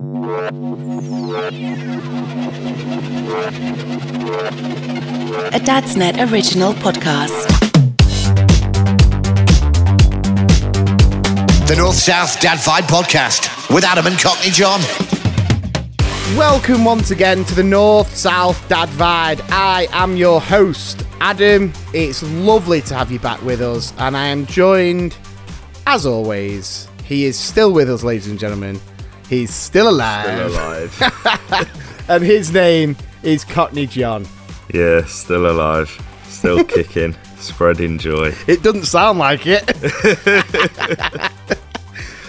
A Dadsnet original podcast. The North South Dad Fight Podcast with Adam and Cockney John. Welcome once again to the North South Dad Vide. I am your host, Adam. It's lovely to have you back with us, and I am joined, as always, he is still with us, ladies and gentlemen. He's still alive. Still alive. and his name is Cockney John. yeah, still alive. Still kicking. Spreading joy. It doesn't sound like it.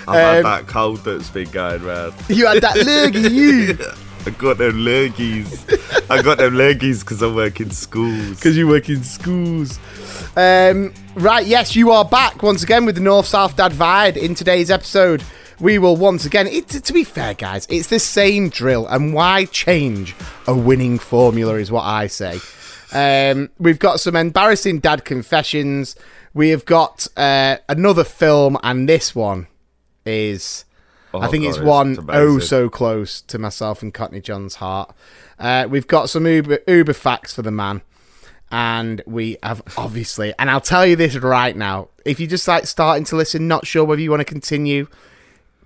I've had Um, that cold that's been going round. you had that lurgy, you. I got them lurgies. I got them lurgies because I work in schools. Because you work in schools. Um, right, yes, you are back once again with the North South Dad Vide. In today's episode, we will once again, it, to be fair, guys, it's the same drill, and why change a winning formula is what I say. Um, we've got some embarrassing dad confessions. We have got uh, another film, and this one is. I Oh, think God, it's one amazing. oh so close to myself and Cockney John's heart. Uh, we've got some Uber, Uber facts for the man, and we have obviously, and I'll tell you this right now: if you just like starting to listen, not sure whether you want to continue,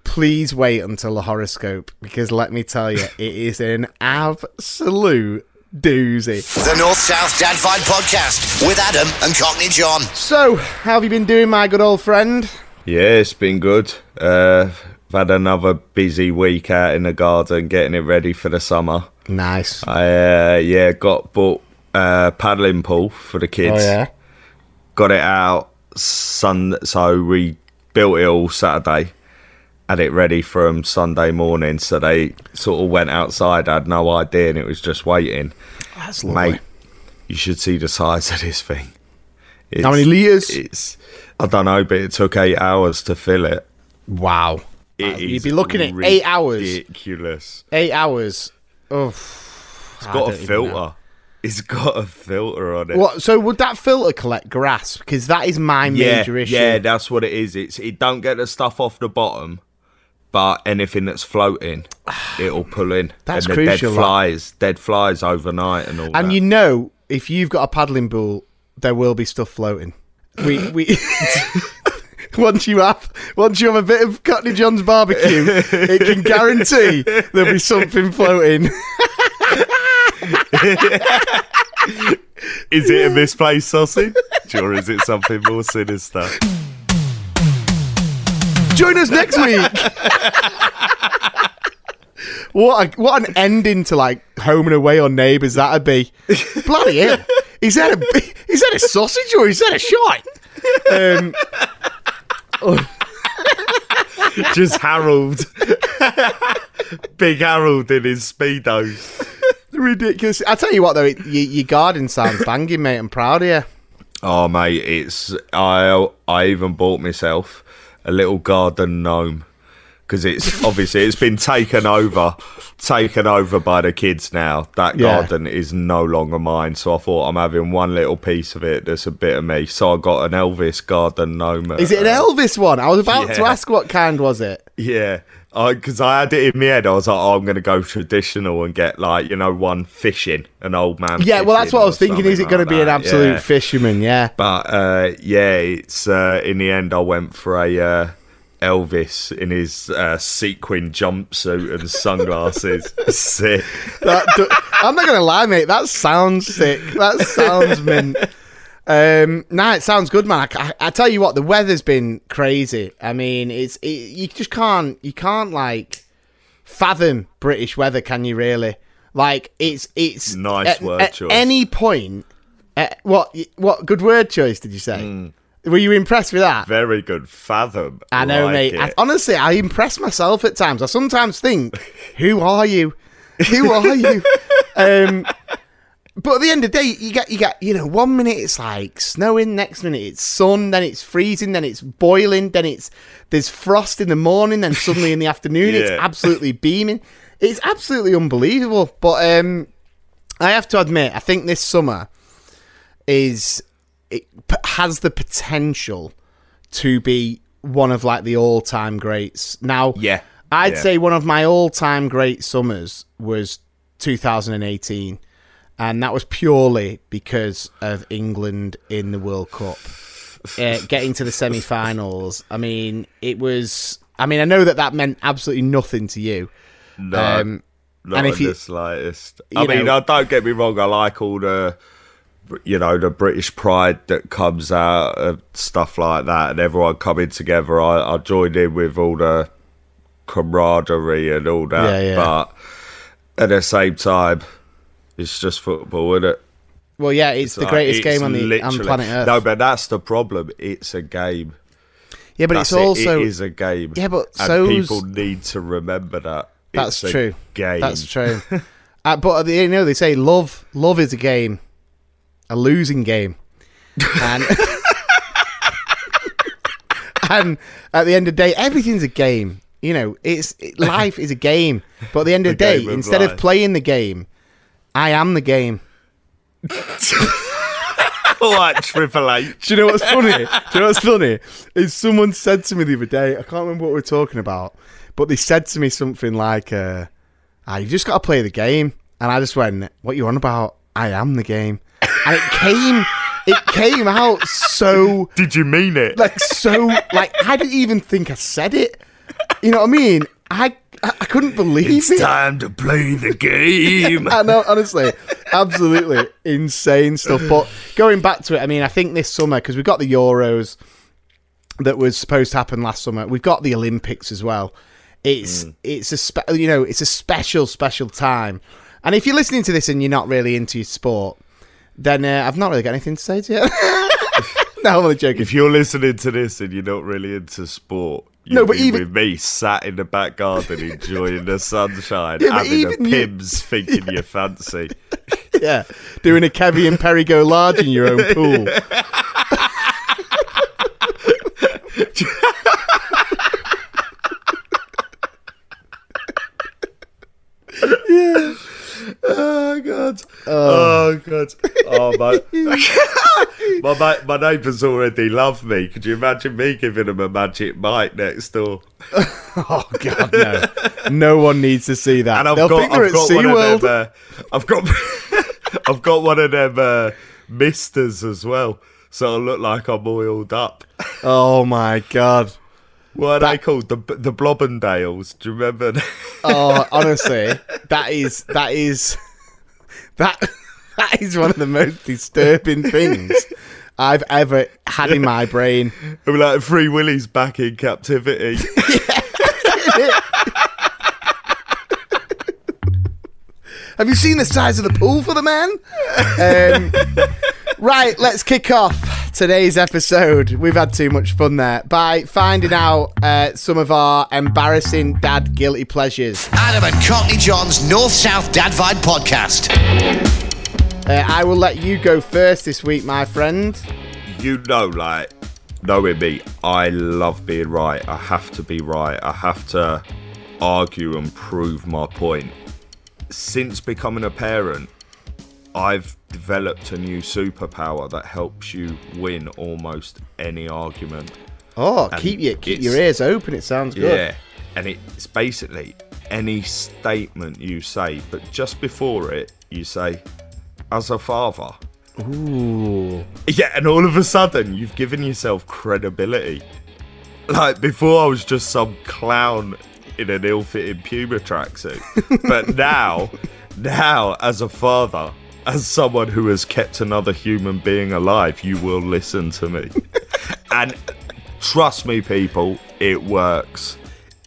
please wait until the horoscope because let me tell you, it is an absolute doozy. The North South Dad Fight Podcast with Adam and Cockney John. So, how have you been doing, my good old friend? Yeah, it's been good. Uh, I've had another busy week out in the garden getting it ready for the summer. Nice. I, uh, yeah, got bought uh, paddling pool for the kids. Oh yeah. got it out sun so we built it all saturday had it ready from sunday morning so they sort of went outside I had no idea and it was just waiting That's lovely. mate you should see the size of this thing it's, How many litres? it's i don't know but it took eight hours to fill it, Wow. It you'd be looking at eight hours. ridiculous Eight hours. Oh. it's got a filter it's got a filter on it What? So would that filter collect grass? Because that is my yeah, major issue. Yeah, that's what it is. It's it don't get the stuff off the bottom, but anything that's floating, it'll pull in. That's and crucial, Dead flies, dead flies overnight, and all and that. you know, if you've got a paddling pool, there will be stuff floating. We we. Once you have, once you have a bit of Cockney John's barbecue, it can guarantee there'll be something floating. is it a misplaced sausage, or is it something more sinister? Join us next week. what a, what an ending to like Home and Away or Neighbours that'd be. Bloody hell! Is that a is that a sausage or is that a shite? Um, Just Harold, big Harold in his speedos. ridiculous. I tell you what though, it, your, your garden sounds banging, mate. I'm proud of you. Oh mate, it's I I even bought myself a little garden gnome because it's obviously it's been taken over, taken over by the kids now. That Yeah. garden is no longer mine, so I thought I'm having one little piece of it that's a bit of me. So I got an Elvis garden gnome. Is it an uh, Elvis one? I was about to ask what kind was it. Yeah. Because I, had it in my head, I was like, "Oh, I'm going to go traditional and get like you know one fishing, an old man." Yeah, well, that's what I was thinking. Is it something going to be an absolute yeah. fisherman? Yeah. But uh, yeah, it's uh, in the end I went for a uh, Elvis in his uh, sequin jumpsuit and sunglasses. Sick. That I'm not gonna lie, mate. That sounds sick. That sounds mint. Um, nah, it sounds good, man. I, I, I tell you what, the weather's been crazy. I mean, it's it, you just can't you can't like fathom British weather, can you really? Like it's it's Nice at, word at choice. any point. At, what what good word choice did you say? Hmm. Were you impressed with that? Very good. Fathom. I know, Like mate. I, honestly, I impress myself at times. I sometimes think, "Who are you? Who are you?" um, but at the end of the day, you get you get you know one minute it's like snowing, next minute it's sun, then it's freezing, then it's boiling, then it's there's frost in the morning, then suddenly in the afternoon it's absolutely beaming. It's absolutely unbelievable. But um, I have to admit, I think this summer is it p- has the potential to be one of like the all-time greats. Now, Yeah. I'd Yeah. say one of my all-time great summers was 2018, and that was purely because of England in the World Cup, uh, getting to the semi-finals. I mean, it was. I mean, I know that that meant absolutely nothing to you. No, Um, not and in if you- the slightest. I mean, know- I don't get me wrong. I like all the, you know, the British pride that comes out of stuff like that, and everyone coming together. I, I joined in with all the camaraderie and all that. Yeah, yeah. But at the same time, it's just football, isn't it? Well, yeah, it's the Like, greatest it's game on the on planet Earth. No, but that's the problem. It's a game. yeah, but That's it's it. also it is a game. Yeah, but so's- people need to remember that. That's It's a true. Game. That's true. uh, but you know they say love love is a game, a losing game, and and at the end of the day, everything's a game. You know, it's it, life is a game. But at the end of the, The day, of instead life. of playing the game, I am the game. like Triple H. Do you know what's funny? Do you know what's funny? Is someone said to me the other day, I can't remember what we are talking about, but they said to me something like, uh, ah, you just got to play the game. And I just went, what you on about? I am the game. And it came, it came out so, Did you mean it? like, so, like, I didn't even think I said it. You know what I mean? I, I I couldn't believe it. It's time to play the game. I know, honestly, absolutely insane stuff. But going back to it, I mean, I think this summer because we've got the Euros that was supposed to happen last summer. We've got the Olympics as well. It's it's a spe- you know it's a special special time. And if you're listening to this and you're not really into your sport, then uh, I've not really got anything to say to you. no, I'm only joking. if you're listening to this and you're not really into sport, you'll No, but even- with me sat in the back garden enjoying the sunshine, Yeah, having a even you- thinking you fancy. yeah, doing a Kevin and Perry go large in your own pool. yeah. Oh god! Oh, oh god! Oh my! my my neighbours already love me. Could you imagine me giving them a Magic Mike next door? Oh God, no! No one needs to see that. And I've They'll got, they're I've at got one of SeaWorld. them. Uh, I've got, I've got one of them uh, misters as well, so I look like I'm oiled up. Oh my God! What are they called? The the Blobbendales. Do you remember? that? Oh, honestly, that is that is that that is one of the most disturbing things I've ever had in my brain. They were like Free Willy's back in captivity. Have you seen the size of the pool for the man? Um, right, let's kick off today's episode. We've had too much fun there by finding out uh, some of our embarrassing dad guilty pleasures. Adam and Cockney John's North South Dad Vibe podcast. Uh, I will let you go first this week, my friend. you know, like knowing me, I love being right. I have to be right. I have to argue and prove my point. Since becoming a parent, I've developed a new superpower that helps you win almost any argument. Oh, And keep your keep your ears open. It sounds good. Yeah, and it's basically any statement you say, but just before it, you say, as a father. Ooh. Yeah, and all of a sudden, you've given yourself credibility. Like, before, I was just some clown in an ill fitting Puma tracksuit. but now, now, as a father, as someone who has kept another human being alive, you will listen to me. and trust me, people, it works.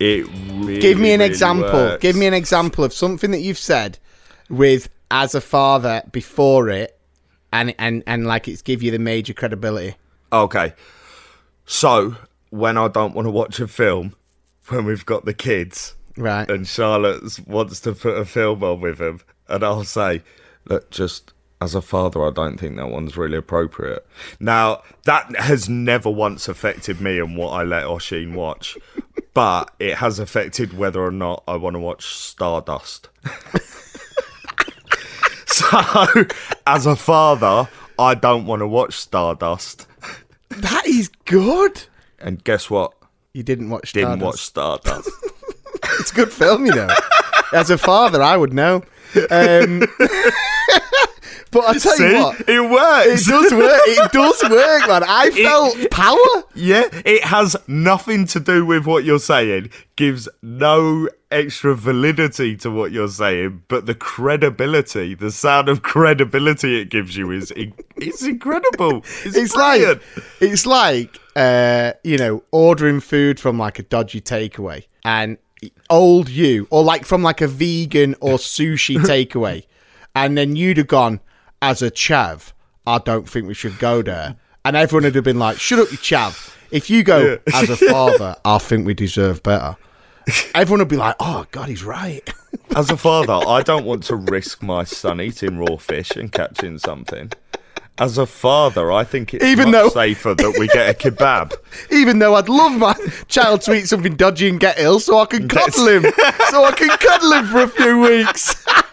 It really, Give me an really example. works. Give me an example of something that you've said with as a father before it, and and and like it's give you the major credibility. Okay. So when I don't want to watch a film, when we've got the kids, Right. and Charlotte wants to put a film on with him, and I'll say, look, just as a father, I don't think that one's really appropriate. Now, that has never once affected me and what I let Oshin watch, but it has affected whether or not I want to watch Stardust. so, as a father, I don't want to watch Stardust. That is good. And guess what? You didn't watch. Didn't Stardust. watch Stardust. It's a good film, you know. As a father, I would know. Um, but I tell See, you what, it works. it does work. It does work, man. I felt power. Yeah, it has nothing to do with what you're saying, gives no extra validity to what you're saying, but the credibility, the sound of credibility it gives you is it's incredible. It's, It's like it's like uh, you know ordering food from like a dodgy takeaway and old you, or like from like a vegan or sushi takeaway, and then you'd have gone as a chav. I don't think we should go there, and everyone would have been like, "Shut up, you chav." If you go as a father, I think we deserve better. Everyone would be like, "Oh God, he's right." As a father, I don't want to risk my son eating raw fish and catching something. As a father, I think it's Even though- safer that we get a kebab. Even though I'd love my child to eat something dodgy and get ill, so I can cuddle him, so I can cuddle him for a few weeks.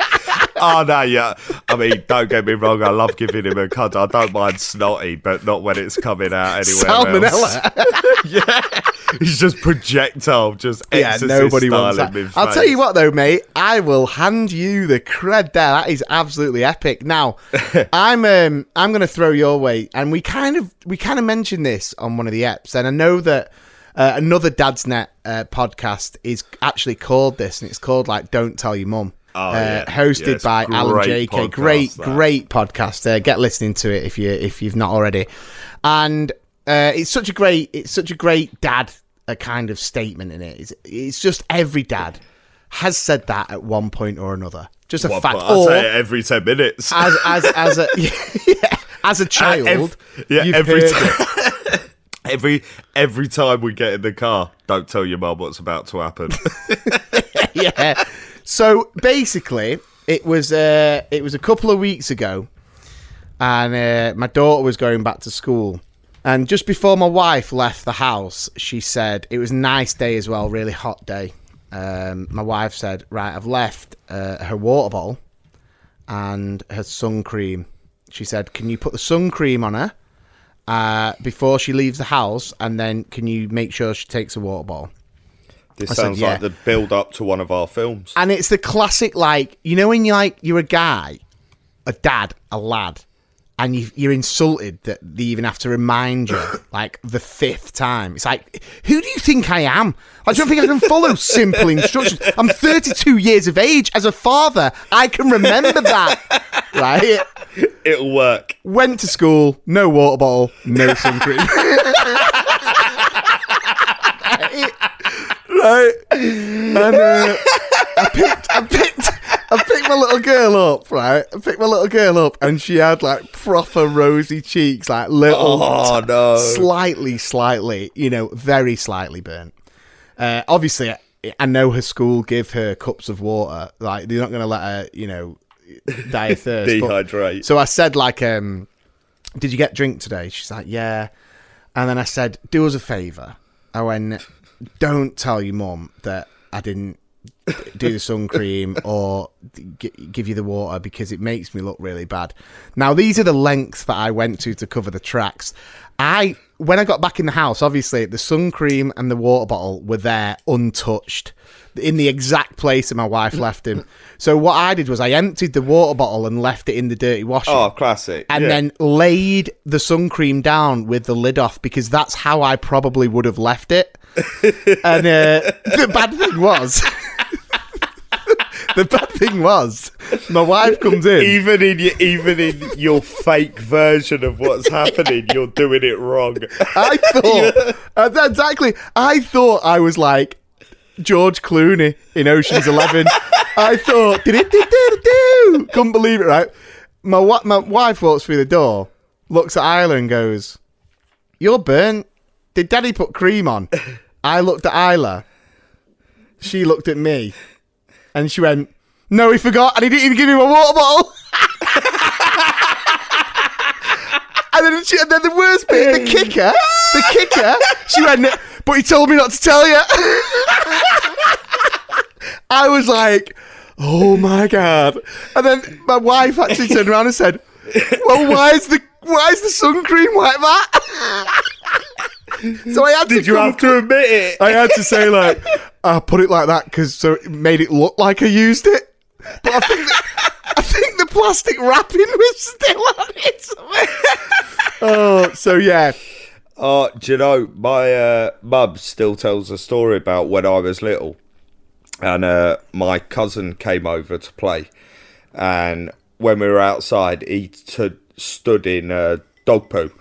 Oh no, yeah. I mean, don't get me wrong. I love giving him a cuddle. I don't mind snotty, but not when it's coming out anywhere else. Salmonella. yeah, he's just projectile, just Yeah, nobody wants that. I'll tell you what, though, mate. I will hand you the cred there. That is absolutely epic. Now, I'm um, I'm going to throw your way, and we kind of we kind of mentioned this on one of the eps, and I know that. Uh, another Dadsnet uh, podcast is actually called this, and it's called like "Don't Tell Your Mum." Oh, uh, hosted Yeah, it's by Alan J.K. podcast, great, that. great podcast. Uh, get listening to it if you if you've not already. And uh, it's such a great it's such a great dad a kind of statement in it. It's, it's just every dad has said that at one point or another. Just a Well, fact. I Or say it every ten minutes. as as as a yeah, as a child, ev- yeah, you've every time. every every time we get in the car, don't tell your mum what's about to happen. yeah. So basically, it was uh, it was a couple of weeks ago, and uh, my daughter was going back to school. And just before my wife left the house, she said it was a nice day as well, really hot day. Um, my wife said, "Right, I've left uh, her water bottle and her sun cream." She said, "Can you put the sun cream on her uh, before she leaves the house, and then can you make sure she takes a water bottle?" This I said, sounds yeah. like the build up to one of our films. And it's the classic, like you know, when you like you're a guy, a dad, a lad, and you, you're insulted that they even have to remind you like the fifth time. It's like, who do you think I am? I don't think I can follow simple instructions. I'm 32 years of age. As a father, I can remember that. Right? It'll work. Went to school, no water bottle, no sun cream. right? And uh, I picked, I picked, I picked my little girl up, right? I picked my little girl up, and she had like proper rosy cheeks, like little, Oh, no. slightly, slightly, you know, very slightly burnt. Uh, obviously, I, know her school give her cups of water. Like they're not going to let her, you know, die of thirst. but- Dehydrate. so I said, like, um, did you get drink today? She's like, yeah. And then I said, do us a favour. I went, don't tell your mum that I didn't do the sun cream or g- give you the water because it makes me look really bad. Now, these are the lengths that I went to to cover the tracks. I, when I got back in the house, obviously the sun cream and the water bottle were there untouched in the exact place that my wife left him. So what I did was I emptied the water bottle and left it in the dirty washing Oh, classic. and yeah. then laid the sun cream down with the lid off because that's how I probably would have left it. and uh, the bad thing was, the bad thing was, my wife comes in. even in your even in your fake version of what's happening, you're doing it wrong. I thought uh, exactly. I thought I was like George Clooney in Ocean's Eleven. I thought, couldn't believe it, right? My wa- my wife walks through the door, looks at Isla and goes, "You're burnt. Did Daddy put cream on?" I looked at Isla. She looked at me, and she went, "No, he forgot, and he didn't even give me my water bottle." And then, she, and then the worst bit, the kicker, the kicker, she went, but he told me not to tell you. I was like, oh my god. And then my wife actually turned around and said, well, why is the why is the sun cream like that? so I had to Did you come- have to admit it? I had to say like, I put it like that because so it made it look like I used it. But I think that, I think the plastic wrapping was still on it. oh, so yeah. Oh, do you know my uh, mum still tells a story about when I was little, and uh, my cousin came over to play, and when we were outside, he t- stood in uh, dog poo,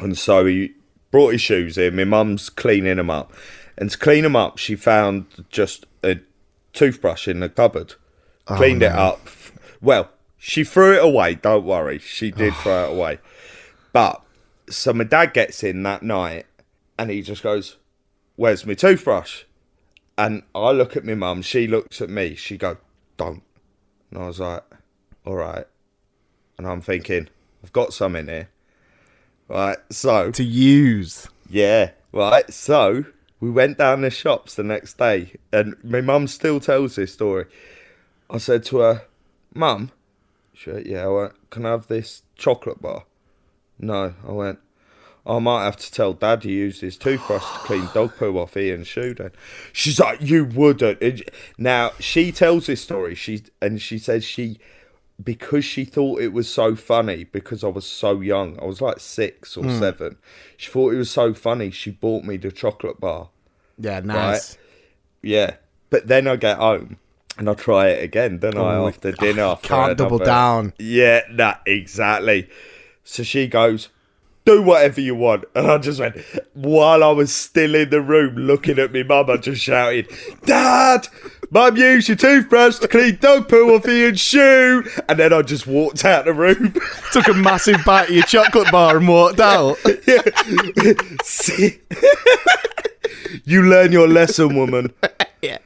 and so he brought his shoes in. My mum's cleaning them up, and to clean them up, she found just a toothbrush in the cupboard, cleaned it up. Well, she threw it away. Don't worry, she did throw it away, but. So my dad gets in that night and he just goes, Where's my toothbrush? And I look at my mum, she looks at me, she go, Don't. And I was like, Alright. And I'm thinking, I've got some in here. Right, so To use. yeah, right. So we went down the shops the next day, and my mum still tells this story. I said to her, "Mum, she went, yeah, I went, can I have this chocolate bar?" No, I went. I might have to tell Dad he used his toothbrush to clean dog poo off Ian's shoe. Then she's like, "You wouldn't." And Now she tells this story. She and she says she because she thought it was so funny because I was so young. I was like six or hmm. seven. She thought it was so funny. She bought me the chocolate bar. Yeah, nice. Yeah, but then I get home and I try it again. Then I Oh, after dinner. can't double down. Yeah, nah, exactly. So she goes, "Do whatever you want," and I just went. While I was still in the room looking at me mum, I just shouted, "Dad, mum use your toothbrush to clean dog poo off Ian's shoe," and then I just walked out of the room. Took a massive bite of your chocolate bar and walked out. See? you learn your lesson, woman. yeah,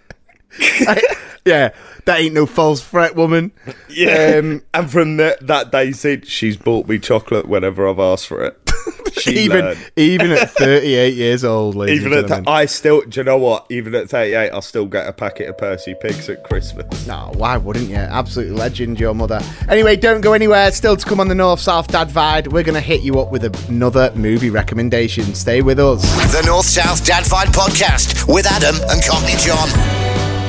yeah, that ain't no false threat, woman. Yeah. Um, and from that that day since, she's bought me chocolate whenever I've asked for it. She even learned. even at 38 years old, ladies Even and at gentlemen. I still, do you know what? Even at 38, I'll still get a packet of Percy Pigs at Christmas. No, why wouldn't you? Absolute legend, your mother. Anyway, don't go anywhere. Still to come on the North South Dad Vibe. We're going to hit you up with another movie recommendation. Stay with us. The North South Dad Fight Podcast with Adam and Cockney John.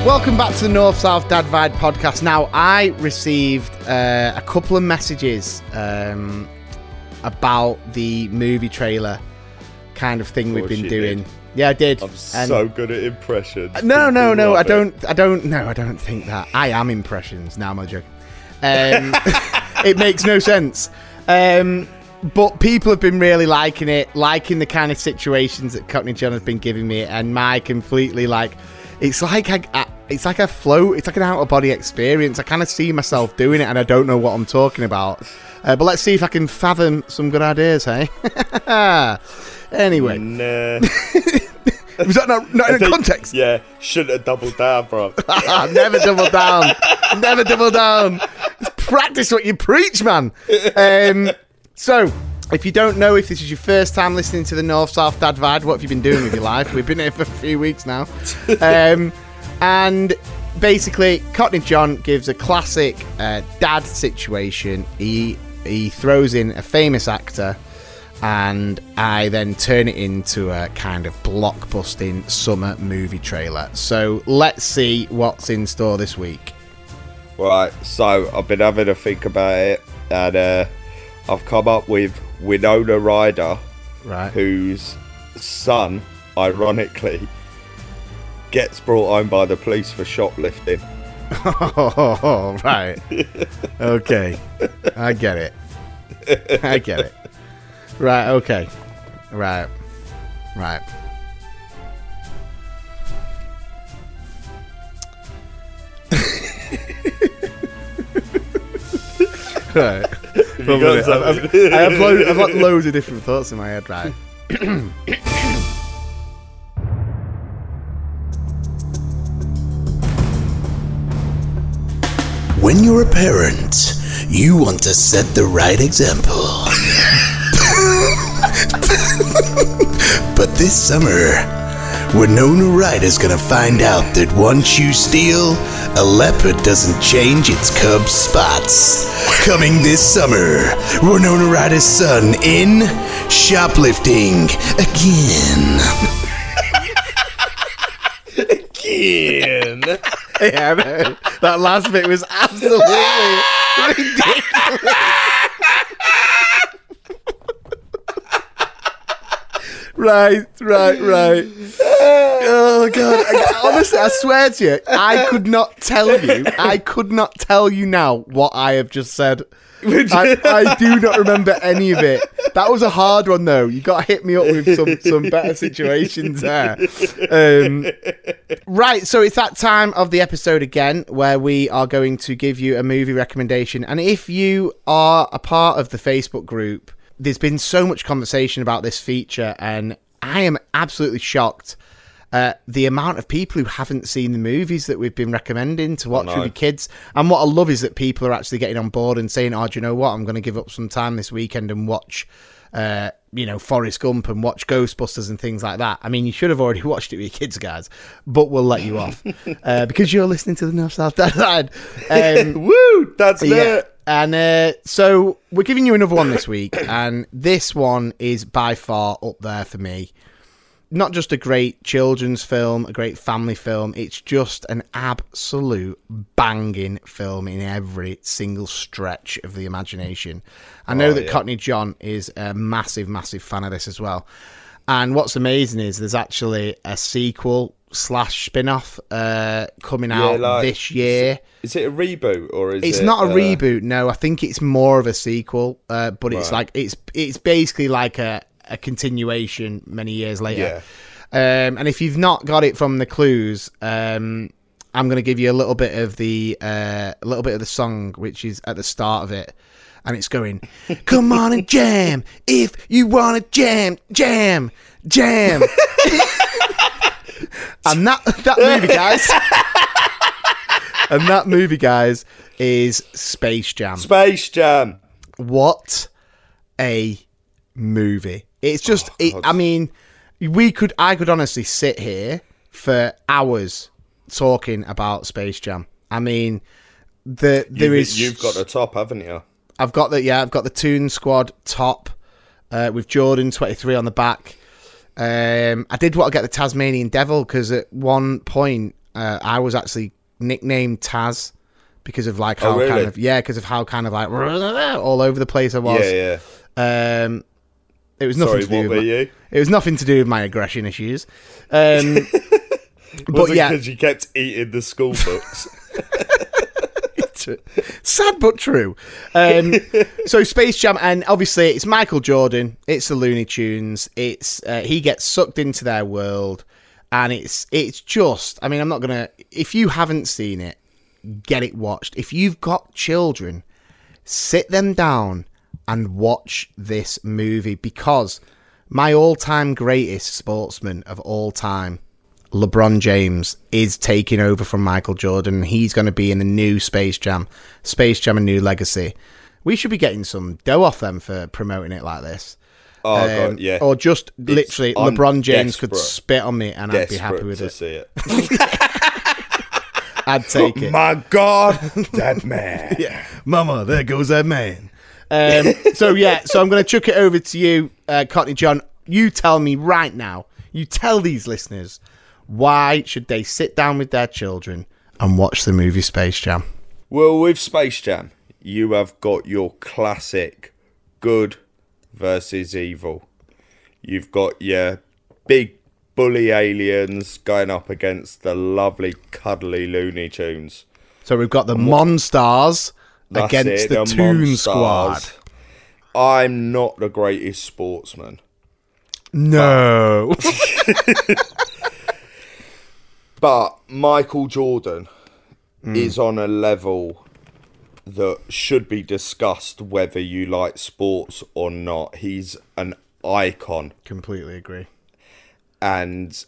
Welcome back to the North South Dad Vibe podcast. Now, I received uh, a couple of messages um, about the movie trailer kind of thing we've been doing. did. Yeah, I did. I'm And- so good at impressions. No, no, People no. love I don't. I don't. No, I don't think that. I am impressions. Now, my joke. Um, it makes no sense. Um, but people have been really liking it, liking the kind of situations that Cockney John has been giving me, and my completely like. It's like I, I, it's like a float. It's like an out of body experience. I kind of see myself doing it, and I don't know what I'm talking about. Uh, but let's see if I can fathom some good ideas. Hey. anyway, Nah. was that not, not in Think- context? Yeah, shouldn't have doubled down, bro. Never double down. never double down. Just practice what you preach, man. Um, so, if you don't know if this is your first time listening to the North South Dad Vibe, what have you been doing with your life? We've been here for a few weeks now. Um, and basically, Cockney John gives a classic uh, dad situation. He he throws in a famous actor and I then turn it into a kind of blockbusting summer movie trailer. So let's see what's in store this week. Right, so I've been having a think about it, and uh, I've come up with Winona Ryder, Right. whose son, ironically, gets brought home by the police for shoplifting. oh, right. okay. I get it. I get it. Right, okay. Right. Right. right. I've, I've got loads of different thoughts in my head, right? When you're a parent, you want to set the right example. but this summer, Winona Ryder's gonna find out that once you steal, a leopard doesn't change its cub's spots. Coming this summer, Winona Ryder's son in Shoplifting again. Again. yeah, know. That last bit was absolutely ridiculous. right, right, right. Oh god! Honestly, I swear to you, I could not tell you. I could not tell you now what I have just said. I, I do not remember any of it. That was a hard one, though. You got to hit me up with some some better situations there. Um, Right, so it's that time of the episode again where we are going to give you a movie recommendation. And if you are a part of the Facebook group, there's been so much conversation about this feature, and I am absolutely shocked at the amount of people who haven't seen the movies that we've been recommending to watch with your kids. And what I love is that people are actually getting on board and saying, oh, do you know what? I'm going to give up some time this weekend and watch uh, you know, Forrest Gump and watch Ghostbusters and things like that. I mean, you should have already watched it with your kids, guys, but we'll let you off uh, because you're listening to the North South Dad. Um, Woo! That's yeah. it. And uh, so we're giving you another one this week, and this one is by far up there for me. Not just a great children's film, a great family film, it's just an absolute banging film in every single stretch of the imagination. I know that Cockney John is a massive, massive fan of this as well. And what's amazing is there's actually a sequel slash spin off uh, coming out like- this year. Is it a reboot or is it? It's it, not a uh, reboot. No, I think it's more of a sequel. Uh, but it's like it's it's basically like a, a continuation many years later. Yeah. Um, and if you've not got it from the clues, um, I'm going to give you a little bit of the uh, a little bit of the song, which is at the start of it, and it's going, "Come on and jam if you want to jam, jam, jam." and that that movie, guys. and that movie, guys, is Space Jam. Space Jam. what a movie! It's just, Oh, it, I mean, we could, I could honestly sit here for hours talking about Space Jam. I mean, the there You've, is- you've got the top, haven't you? I've got the yeah, I've got the Toon Squad top uh, with Jordan twenty three on the back. Um, I did want to get the Tasmanian Devil because at one point uh, I was actually nicknamed Taz because of like Oh, how really? kind of yeah, because of how kind of like all over the place I was. Yeah, yeah. Um, it was nothing Sorry, to do what with were my, you? it was nothing to do with my aggression issues. Um, Was but it yeah, because you kept eating the school books? sad but true. Um, so Space Jam, and obviously it's Michael Jordan. It's the Looney Tunes. It's uh, he gets sucked into their world, and it's it's just. I mean, I'm not gonna. If you haven't seen it, get it watched. If you've got children, sit them down and watch this movie because my all-time greatest sportsman of all time LeBron James is taking over from Michael Jordan. He's going to be in the new Space Jam, Space Jam: A New Legacy. We should be getting some dough off them for promoting it like this. Oh, Um, God, yeah. Or just literally, I'm LeBron James could spit on me and I'd be happy with it. it. I'd take it. My God, that man. yeah. Mama, there goes that man. Um, so yeah, so I'm going to chuck it over to you, uh, Cockney John. You tell me right now. You tell these listeners why should they sit down with their children and watch the movie Space Jam? Well, with Space Jam, you have got your classic good versus evil. You've got your big bully aliens going up against the lovely cuddly Looney Tunes. So we've got the Monstars That's against it, the, Toon Monstars. Squad. I'm not the greatest sportsman, No. but Michael Jordan hmm. is on a level that should be discussed whether you like sports or not. He's an icon Completely agree. and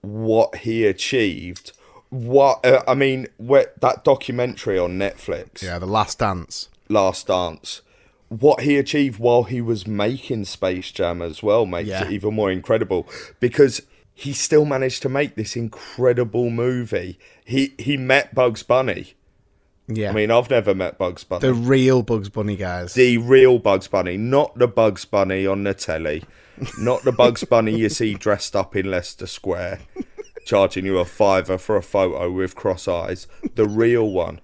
what he achieved what uh, I mean that documentary on Netflix Yeah, the last dance. Last Dance what he achieved while he was making Space Jam as well makes Yeah. it even more incredible because he still managed to make this incredible movie. He he met Bugs Bunny. Yeah. I mean, I've never met Bugs Bunny. the real Bugs Bunny guys. the real Bugs Bunny, not the Bugs Bunny on the telly, not the Bugs Bunny you see dressed up in Leicester Square, charging you a fiver for a photo with cross eyes. The real one,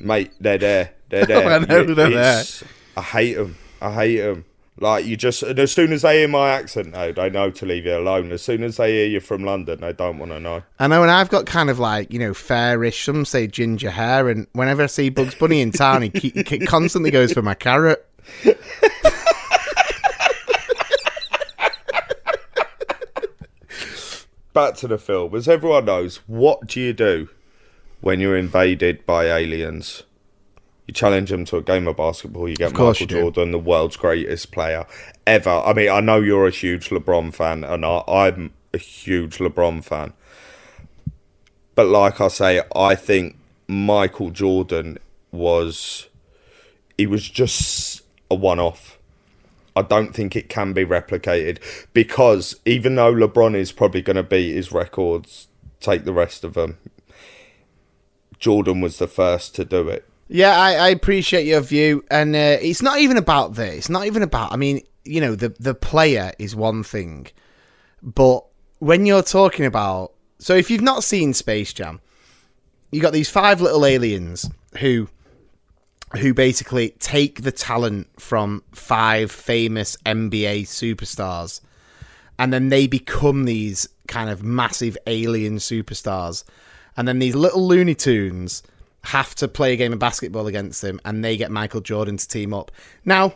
mate. They're there. They're there. I know they're it's- I hate them. I hate them. Like you just, and as soon as they hear my accent, though, they know to leave you alone. As soon as they hear you're from London, they don't want to know. I know, and I've got kind of like you know fairish. Some say ginger hair, and whenever I see Bugs Bunny in town, he, he constantly goes for my carrot. Back to the film. As everyone knows, what do you do when you're invaded by aliens? You challenge them to a game of basketball. You get Michael you. Jordan, the world's greatest player ever. I mean, I know you're a huge LeBron fan, and I, I'm a huge LeBron fan. But like I say, I think Michael Jordan was he was just a one-off. I don't think it can be replicated because even though LeBron is probably going to beat his records, take the rest of them. Jordan was the first to do it. Yeah, I, I appreciate your view, and uh, it's not even about this. It's not even about. I mean, you know, the the player is one thing, but when you're talking about, so if you've not seen Space Jam, you got these five little aliens who who basically take the talent from five famous NBA superstars and then they become these kind of massive alien superstars. And then these little Looney Tunes have to play a game of basketball against them and they get Michael Jordan to team up. Now,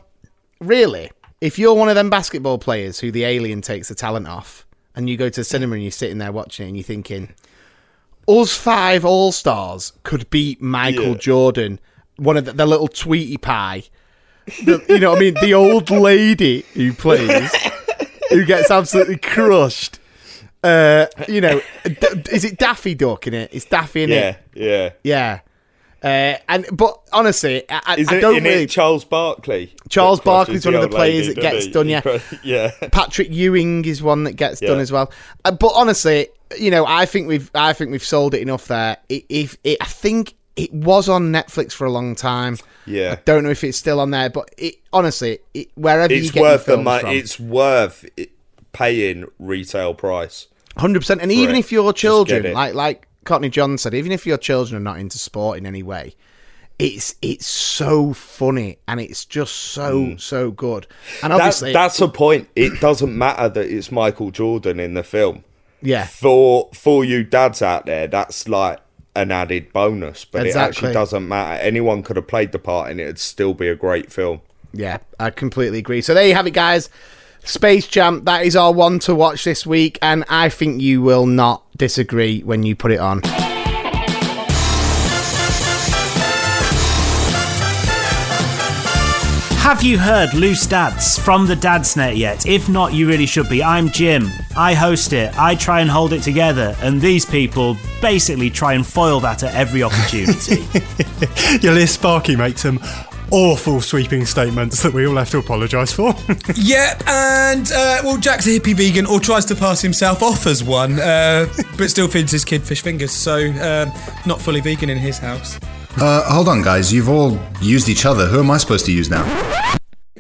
really, if you're one of them basketball players who the alien takes the talent off and you go to the cinema and you're sitting there watching it and you're thinking, us five all stars could beat Michael Yeah. Jordan, one of the, the little Tweety Pie. The, you know what I mean? The old lady who plays, who gets absolutely crushed. Uh, you know, D- is it Daffy Duck in it? It's Daffy in Yeah, it. yeah. Yeah. Yeah. Uh, and but honestly, I, Is I it don't in really. it Charles Barkley? Charles Barkley's one of the players lady, that gets doesn't done, he? Yeah. Patrick Ewing is one that gets done as well. Uh, but honestly, you know, I think we've I think we've sold it enough there. It, if it, I think it was on Netflix for a long time. Yeah. I don't know if it's still on there, but it honestly, it, wherever you It's get worth the money. from, It's worth it paying retail price. Hundred percent, and even it. if your children, like like Cockney John said, even if your children are not into sport in any way, it's it's so funny and it's just so hmm. so good. And That, obviously, that's the point. It doesn't matter that it's Michael Jordan in the film. yeah, For for you dads out there, that's like an added bonus. But it actually doesn't matter. Anyone could have played the part, and it'd still be a great film. yeah, I completely agree. So there you have it, guys. Space Jam. That is our one to watch this week, and I think you will not disagree when you put it on. Have you heard Loose Dads from the Dadsnet yet? If not, you really should be. I'm Jim. I host it. I try and hold it together, and these people basically try and foil that at every opportunity. You'll hear Sparky make some awful sweeping statements that we all have to apologise for. Yeah, and uh, well, Jack's a hippie vegan or tries to pass himself off as one, uh, but still feeds his kid fish fingers, so um, not fully vegan in his house. Uh, hold on, guys. You've all used each other. Who am I supposed to use now?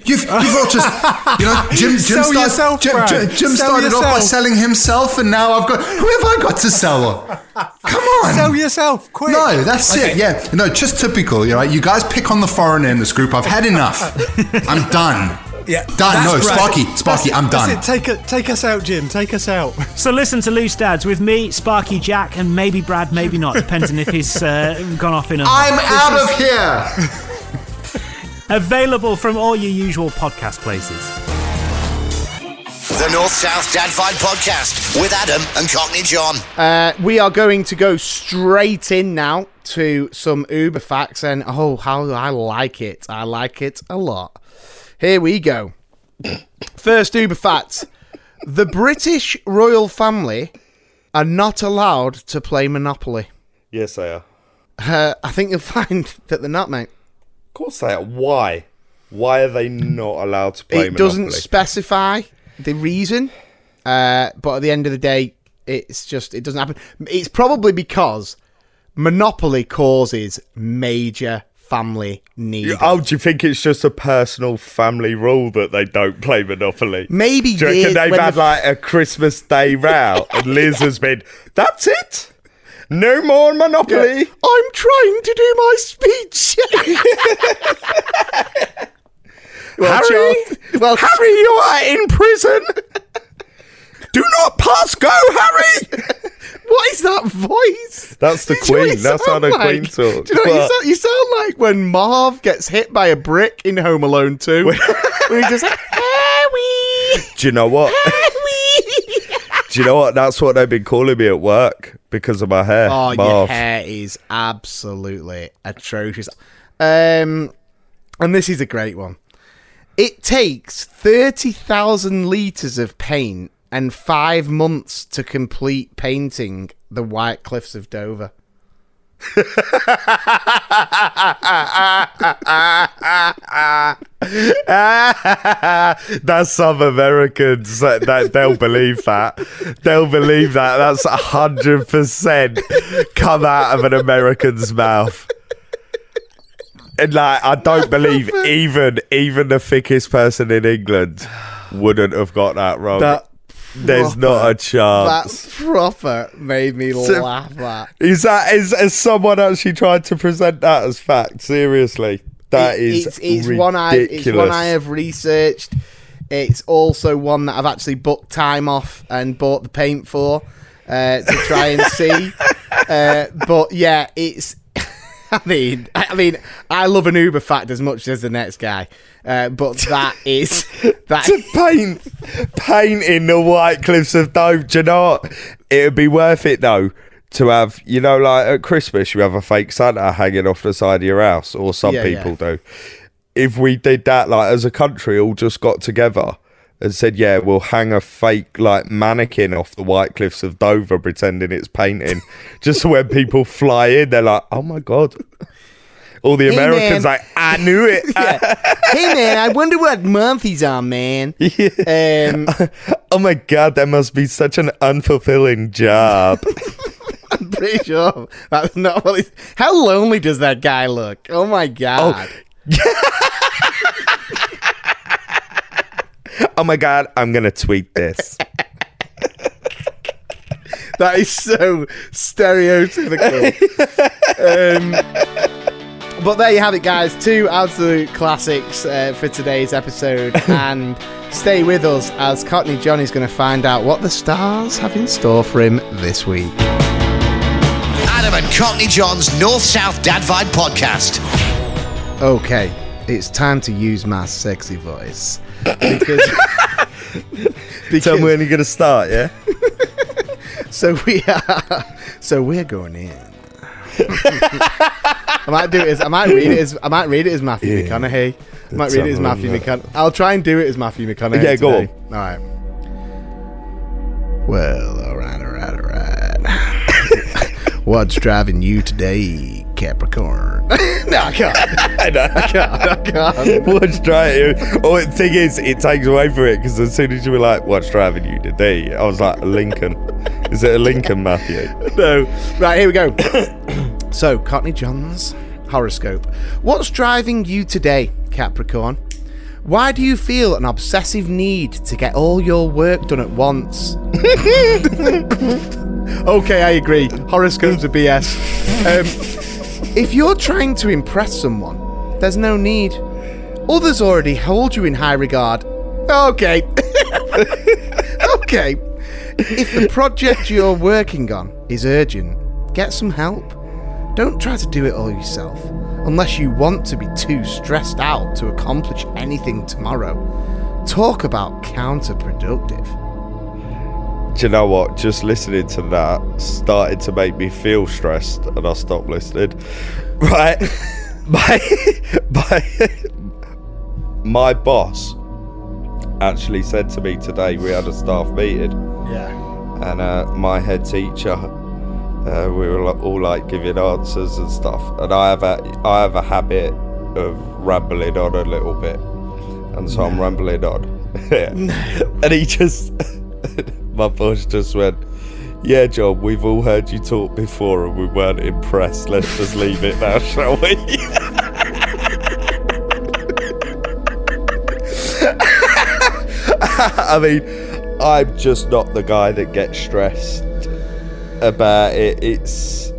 You've, you've all just, you know, Jim, Jim, Sell started, yourself, Jim, Jim, Jim Sell started off by selling himself, and now I've got. Who have I got to sell? Come on. Sell yourself, quick. No, that's it. Yeah, no, just typical. You know, you guys pick on the foreigner in this group. I've had enough. I'm done. Yeah, Done. that's No, Brad. Sparky, Sparky, I'm done. That's it. Take, it, take us out, Jim. Take us out. so listen to Loose Dads with me, Sparky Jack, and maybe Brad, maybe not, depending if he's uh, gone off in a. I'm This out of here. Available from all your usual podcast places. The North South Dad Vibe Podcast with Adam and Cockney John. Uh, we are going to go straight in now to some Uber facts, and oh, how I like it! I like it a lot. Here we go. First Uber fact: the British royal family are not allowed to play Monopoly. Yes, they are. Uh, I think you'll find that they're not, mate. Of course they are. Why? Why are they not allowed to play Monopoly? it doesn't specify the reason, uh, but at the end of the day, it's just it doesn't happen. It's probably because Monopoly causes major family need. Oh, do you think it's just a personal family rule that they don't play Monopoly? Maybe Do you reckon they- they've had the- like a Christmas Day row and Liz has been, that's it? No more Monopoly? I'm trying to do my speech. Well, Harry, Charles- well, Harry, you are in prison. Do not pass go, Harry. what is that voice? That's the Do you know Queen. That's how the like? Queen talks. Do you know what you sound, you sound like when Marv gets hit by a brick in Home Alone 2. when he just like, Harry, Do you know what? Harry. Do you know what? That's what they've been calling me at work because of my hair. Oh, your hair is absolutely atrocious. Um, and this is a great one. It takes 30,000 litres of paint and five months to complete painting the White Cliffs of Dover. That's some Americans that, that they'll believe that. They'll believe that. That's hundred percent come out of an American's mouth. And like I don't believe even even the thickest person in England wouldn't have got that wrong. That There's not a chance. That proper made me So- laugh. Is that is has someone actually tried to present that as fact? Seriously, that It- is it's, it's ridiculous. one I it's one I have researched. It's also one that I've actually booked time off and bought the paint for uh, to try and see. uh, but yeah, it's. I mean, I mean, I love an Uber fact as much as the next guy, uh, but that is that. to paint painting the White Cliffs of Dover. Do you know what? It would be worth it though to have, you know, like at Christmas, you have a fake Santa hanging off the side of your house, or some Yeah, people yeah. do. If we did that, like as a country, all just got together and said, "Yeah, we'll hang a fake like mannequin off the White Cliffs of Dover, pretending it's painting," just so when people fly in, they're like, "Oh my god." All the Hey, Americans man. like, I knew it. hey man, I wonder what month he's on, man. Um, oh my god, that must be such an unfulfilling job. I'm pretty sure that's not. He's, how lonely does that guy look? Oh my god. oh my god, I'm gonna tweet this. That is so stereotypical. um, but there you have it, guys. Two absolute classics uh, for today's episode. and stay with us as Cockney Johnny's going to find out what the stars have in store for him this week. Adam and Cockney John's North South Dad Vibe Podcast. Okay, it's time to use my sexy voice. Because. Tell me when you're gonna start, yeah? So we are. So we're going in. I might do it as I might read it as I might read it as Matthew Yeah. McConaughey. I might read it as Matthew. McConaughey. I'll try and do it as Matthew McConaughey. Yeah, go today. All right. Well, all right, all right, all right. What's driving you today, Capricorn? no, I can't. I know. I can't. I can't. What's driving? Oh, the thing is, it takes away from it because as soon as you were like, "What's driving you today?" I was like, Lincoln." Is it a Lincoln, Matthew? no. Right, here we go. so, Cockney John's horoscope. What's driving you today, Capricorn? Why do you feel an obsessive need to get all your work done at once? okay, I agree. Horoscopes are BS. Um, if you're trying to impress someone, there's no need. Others already hold you in high regard. Okay. okay. If the project you're working on is urgent, get some help. Don't try to do it all yourself, unless you want to be too stressed out to accomplish anything tomorrow. Talk about counterproductive. Do you know what? Just listening to that started to make me feel stressed, and I stopped listening. Right, my my my boss actually said to me today we had a staff meeting, Yeah. and uh, my head teacher, uh, we were all like giving answers and stuff, and I have a I have a habit of rambling on a little bit, and so I'm rambling on, and he just my boss just went. Yeah, John, we've all heard you talk before and we weren't impressed. Let's just leave it now, shall we? I mean, I'm just not the guy that gets stressed about it. It's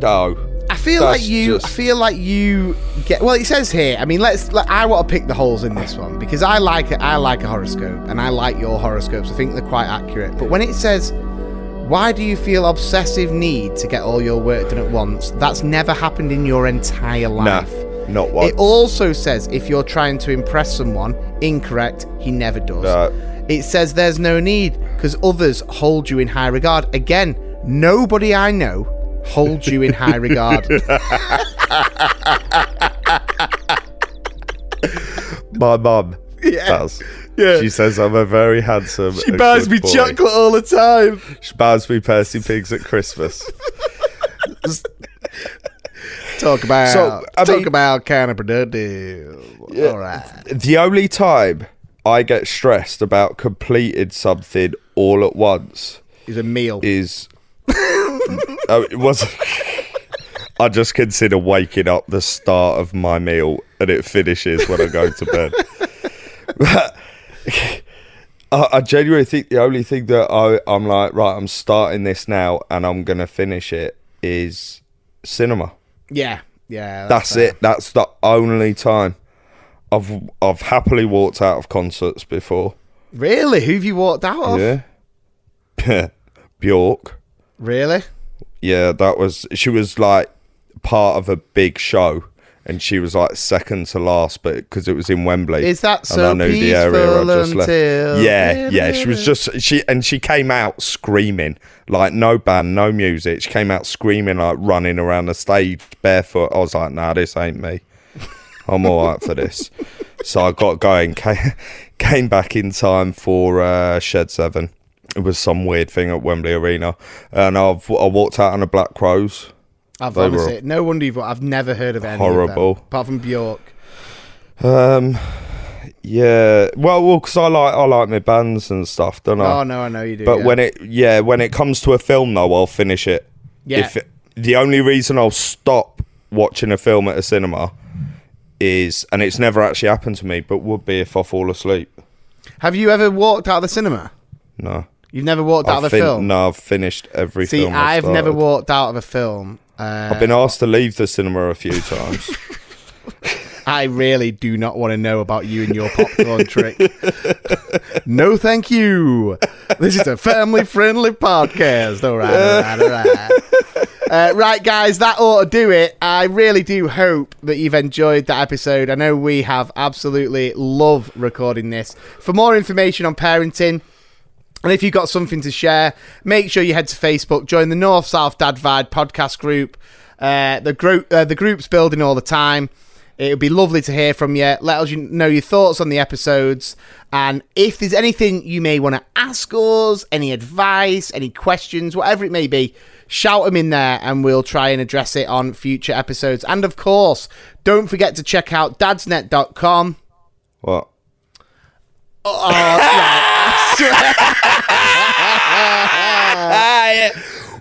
no. I feel That's like you. just- I feel like you get. Well, it says here. I mean, let's. Let, I want to pick the holes in this one because I like it. I like a horoscope, and I like your horoscopes. I think they're quite accurate. But when it says, "Why do you feel obsessive need to get all your work done at once?" That's never happened in your entire life. not once. It also says if you're trying to impress someone, incorrect. He never does. No. It says there's no need because others hold you in high regard. Again, nobody I know holds you in high regard. My mum Yeah. does. Yeah. She says I'm a very handsome. She buys me boy. chocolate all the time. She buys me Percy Pigs at Christmas. Talk about So, I talk mean- about counterproductive. All right. the only time I get stressed about completing something all at once Is a meal. is. oh, it wasn't. I just consider waking up the start of my meal and it finishes when I go to bed. But I, I genuinely think the only thing that I, I'm like, right, I'm starting this now and I'm going to finish it is cinema. yeah. Yeah. That's fair. it. That's the only time. I've I've happily walked out of concerts before. Really? Who've you walked out of? Yeah. Bjork. Really? Yeah, that was she was like part of a big show and she was like second to last but because it was in Wembley. Is that and I so knew the area I just left. Yeah, yeah, she was just she and she came out screaming like no band, no music. She came out screaming like running around the stage barefoot. I was like, "Nah, this ain't me." I'm all right for this. So I got going, came, came back in time for uh, Shed 7. It was some weird thing at Wembley Arena. And I've, I walked out on a Black Crowes. I've They honestly no wonder you've. I've never heard of any Horrible. of them, apart from Bjork. Um, yeah, well, well, because I like I like my bands and stuff, don't I? Oh no, I know you do. But yeah. when it, yeah, when it comes to a film, though, I'll finish it. Yeah. If it, the only reason I'll stop watching a film at a cinema is, and it's never actually happened to me, but would be if I fall asleep. have you ever walked out of the cinema? No. You've never walked out I've of a fin- film. No, I've finished every See, film. I've, I've never walked out of a film. Uh, I've been asked to leave the cinema a few times. I really do not want to know about you and your popcorn trick. No, thank you. This is a family-friendly podcast. All right, all right, all right. Uh, right, guys, that ought to do it. I really do hope that you've enjoyed that episode. I know we have absolutely love recording this. For more information on parenting, and if you've got something to share, make sure you head to Facebook, join the North South Dad Vibe podcast group. Uh, the group, uh, the group's building all the time. It would be lovely to hear from you. Let us know your thoughts on the episodes, and if there's anything you may want to ask us, any advice, any questions, whatever it may be, shout them in there, and we'll try and address it on future episodes. And of course, don't forget to check out dadsnet.com. what?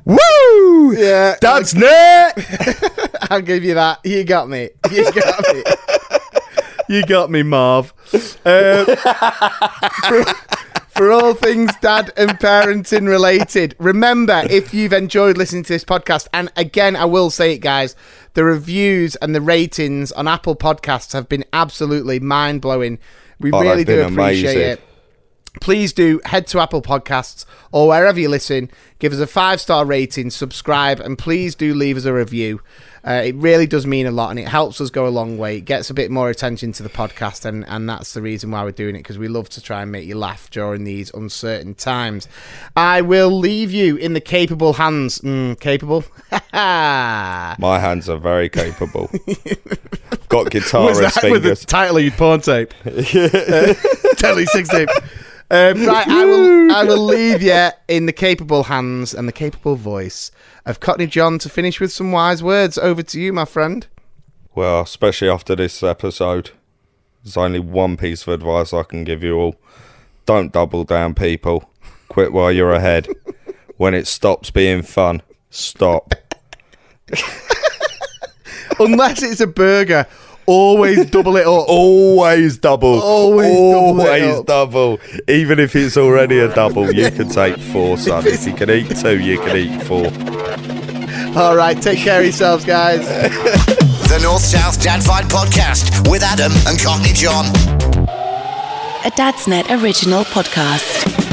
Woo! Yeah, that's net. I'll give you that. You got me. You got me. you got me, Marv. Um, for, for all things dad and parenting related, remember if you've enjoyed listening to this podcast, and again, I will say it, guys, the reviews and the ratings on Apple Podcasts have been absolutely mind blowing. We Oh, really do appreciate amazing. it. Please do head to Apple Podcasts or wherever you listen, give us a five star rating, subscribe, and please do leave us a review. Uh, it really does mean a lot and it helps us go a long way. It gets a bit more attention to the podcast, and, and that's the reason why we're doing it because we love to try and make you laugh during these uncertain times. I will leave you in the capable hands. Mm, capable? My hands are very capable. Got guitar Was as that with the fingers. title of your porn tape? uh, Telly six tape. Um, right, I will. I will leave you in the capable hands and the capable voice of Cockney John to finish with some wise words. Over to you, my friend. Well, especially after this episode, there's only one piece of advice I can give you all. Don't double down, people. Quit while you're ahead. When it stops being fun, stop. Unless it's a burger, always double it up. Always double. Always double it Always up. double. Even if it's already a double, you can take four, son. If you can eat two, you can eat four. All right, take care of yourselves, guys. The North South Dad Vibe Podcast with Adam and Cockney John. A Dadsnet original podcast.